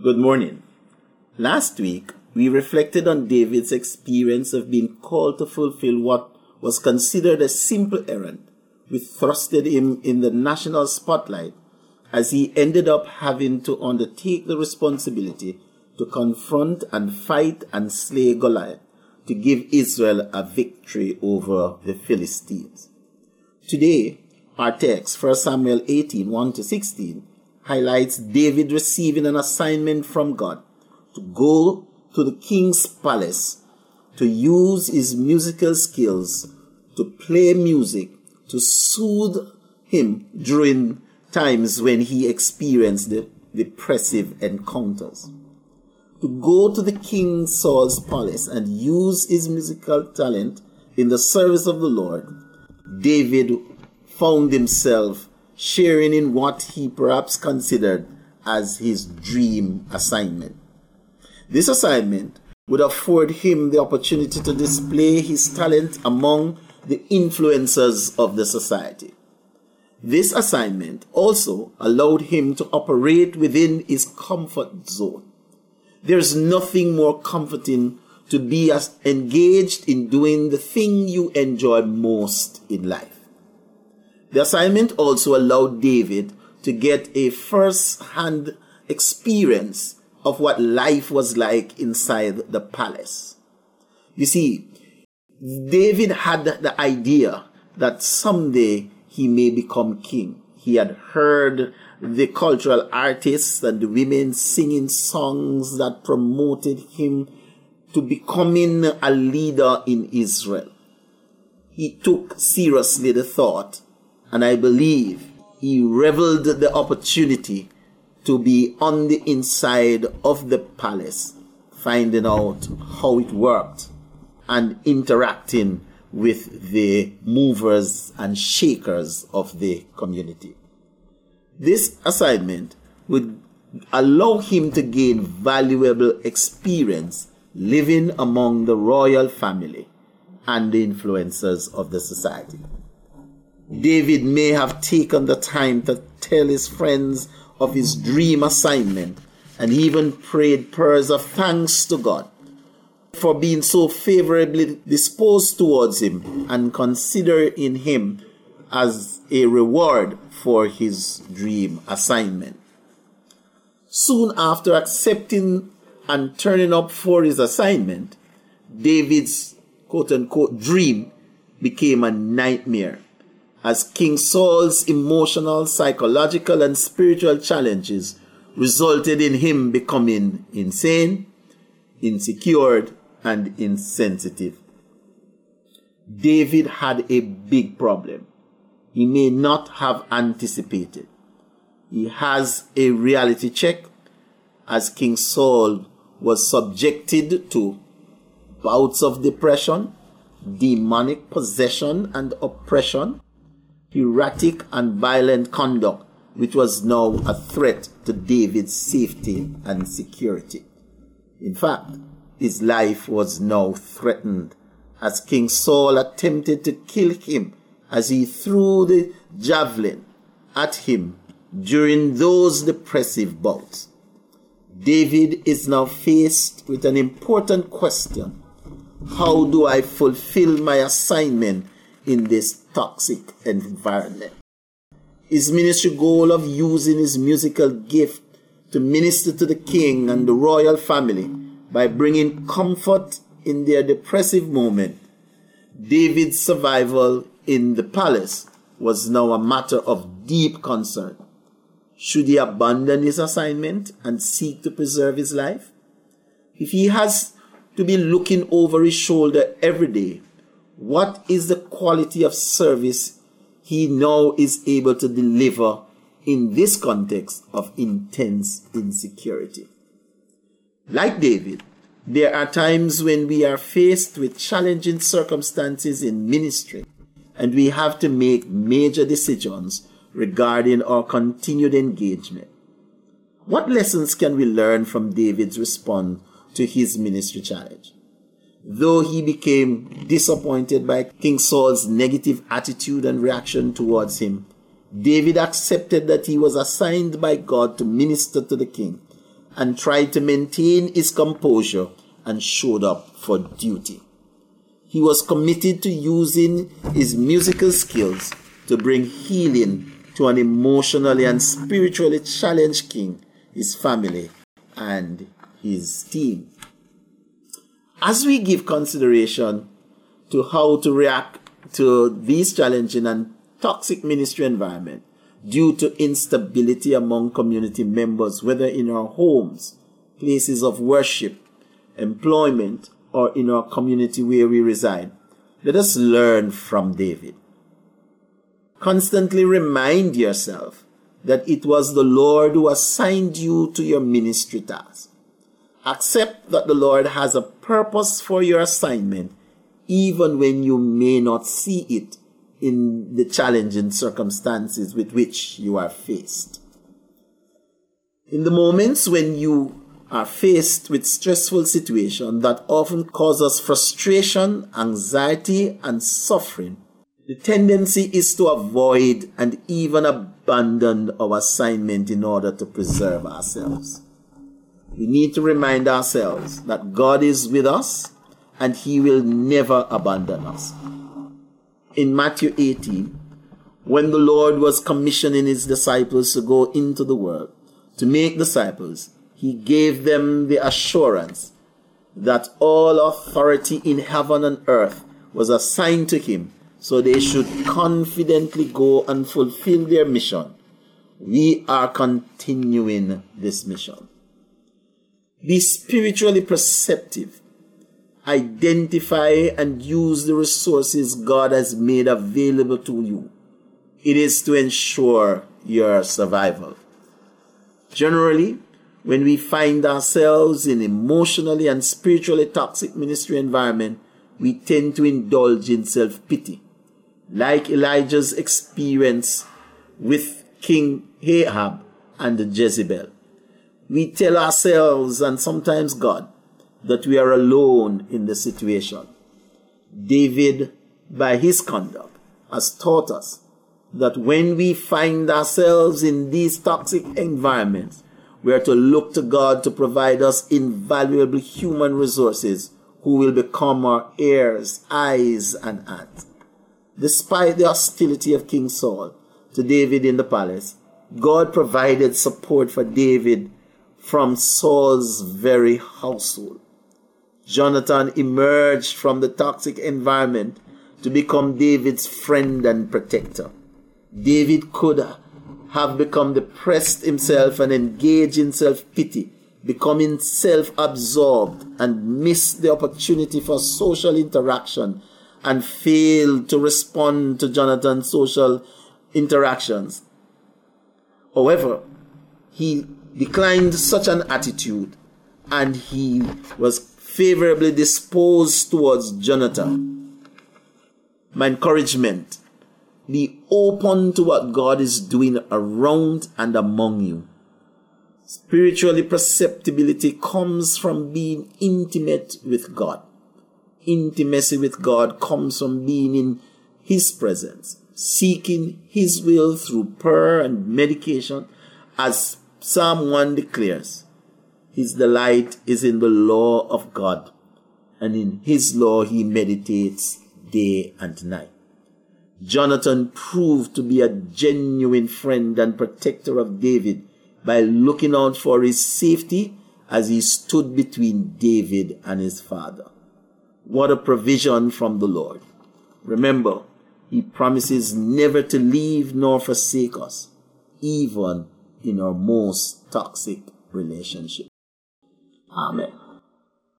Good morning. Last week, we reflected on David's experience of being called to fulfill what was considered a simple errand, which thrusted him in the national spotlight as he ended up having to undertake the responsibility to confront and fight and slay Goliath to give Israel a victory over the Philistines. Today, our text, 1 Samuel 18 1 to 16, highlights David receiving an assignment from God to go to the king's palace to use his musical skills to play music to soothe him during times when he experienced the depressive encounters. To go to the King Saul's palace and use his musical talent in the service of the Lord, David found himself sharing in what he perhaps considered as his dream assignment. This assignment would afford him the opportunity to display his talent among the influencers of the society. This assignment also allowed him to operate within his comfort zone. There's nothing more comforting to be as engaged in doing the thing you enjoy most in life. The assignment also allowed David to get a first hand experience of what life was like inside the palace. You see, David had the idea that someday he may become king. He had heard the cultural artists and the women singing songs that promoted him to becoming a leader in Israel. He took seriously the thought and I believe he reveled the opportunity to be on the inside of the palace, finding out how it worked and interacting with the movers and shakers of the community. This assignment would allow him to gain valuable experience living among the royal family and the influencers of the society. David may have taken the time to tell his friends of his dream assignment and even prayed prayers of thanks to God for being so favorably disposed towards him and considering him as a reward for his dream assignment. Soon after accepting and turning up for his assignment, David's quote unquote dream became a nightmare as King Saul's emotional, psychological, and spiritual challenges resulted in him becoming insane, insecure, and insensitive. David had a big problem he may not have anticipated. He has a reality check as King Saul was subjected to bouts of depression, demonic possession and oppression, erratic and violent conduct, which was now a threat to David's safety and security. In fact, his life was now threatened as King Saul attempted to kill him as he threw the javelin at him during those depressive bouts. David is now faced with an important question. How do I fulfill my assignment in this toxic environment. His ministry goal of using his musical gift to minister to the king and the royal family by bringing comfort in their depressive moment. David's survival in the palace was now a matter of deep concern. Should he abandon his assignment and seek to preserve his life? If he has to be looking over his shoulder every day, what is the quality of service he now is able to deliver in this context of intense insecurity. Like David, there are times when we are faced with challenging circumstances in ministry and we have to make major decisions regarding our continued engagement. What lessons can we learn from David's response to his ministry challenge? Though he became disappointed by King Saul's negative attitude and reaction towards him, David accepted that he was assigned by God to minister to the king and tried to maintain his composure and showed up for duty. He was committed to using his musical skills to bring healing to an emotionally and spiritually challenged king, his family, and his team. As we give consideration to how to react to these challenging and toxic ministry environment due to instability among community members, whether in our homes, places of worship, employment, or in our community where we reside, let us learn from David. Constantly remind yourself that it was the Lord who assigned you to your ministry task. Accept that the Lord has a purpose for your assignment, even when you may not see it in the challenging circumstances with which you are faced. In the moments when you are faced with stressful situations that often cause us frustration, anxiety, and suffering, the tendency is to avoid and even abandon our assignment in order to preserve ourselves. We need to remind ourselves that God is with us and He will never abandon us. In Matthew 18, when the Lord was commissioning His disciples to go into the world to make disciples, He gave them the assurance that all authority in heaven and earth was assigned to Him so they should confidently go and fulfill their mission. We are continuing this mission. Be spiritually perceptive. Identify and use the resources God has made available to you. It is to ensure your survival. Generally, when we find ourselves in emotionally and spiritually toxic ministry environment, we tend to indulge in self-pity like Elijah's experience with King Ahab and Jezebel. We tell ourselves and sometimes God that we are alone in the situation. David, by his conduct, has taught us that when we find ourselves in these toxic environments, we are to look to God to provide us invaluable human resources who will become our ears, eyes, and hands. Despite the hostility of King Saul to David in the palace, God provided support for David from Saul's very household. Jonathan emerged from the toxic environment to become David's friend and protector. David could have become depressed himself and engaged in self pity, becoming self absorbed, and missed the opportunity for social interaction and failed to respond to Jonathan's social interactions. However, he declined such an attitude and he was favorably disposed towards Jonathan. My encouragement be open to what God is doing around and among you. Spiritually perceptibility comes from being intimate with God intimacy with God comes from being in His presence, seeking His will through prayer and medication, as Psalm 1 declares. His delight is in the law of God, and in His law he meditates day and night. Jonathan proved to be a genuine friend and protector of David by looking out for his safety as he stood between David and his father. What a provision from the Lord. Remember, He promises never to leave nor forsake us, even in our most toxic relationship. Amen.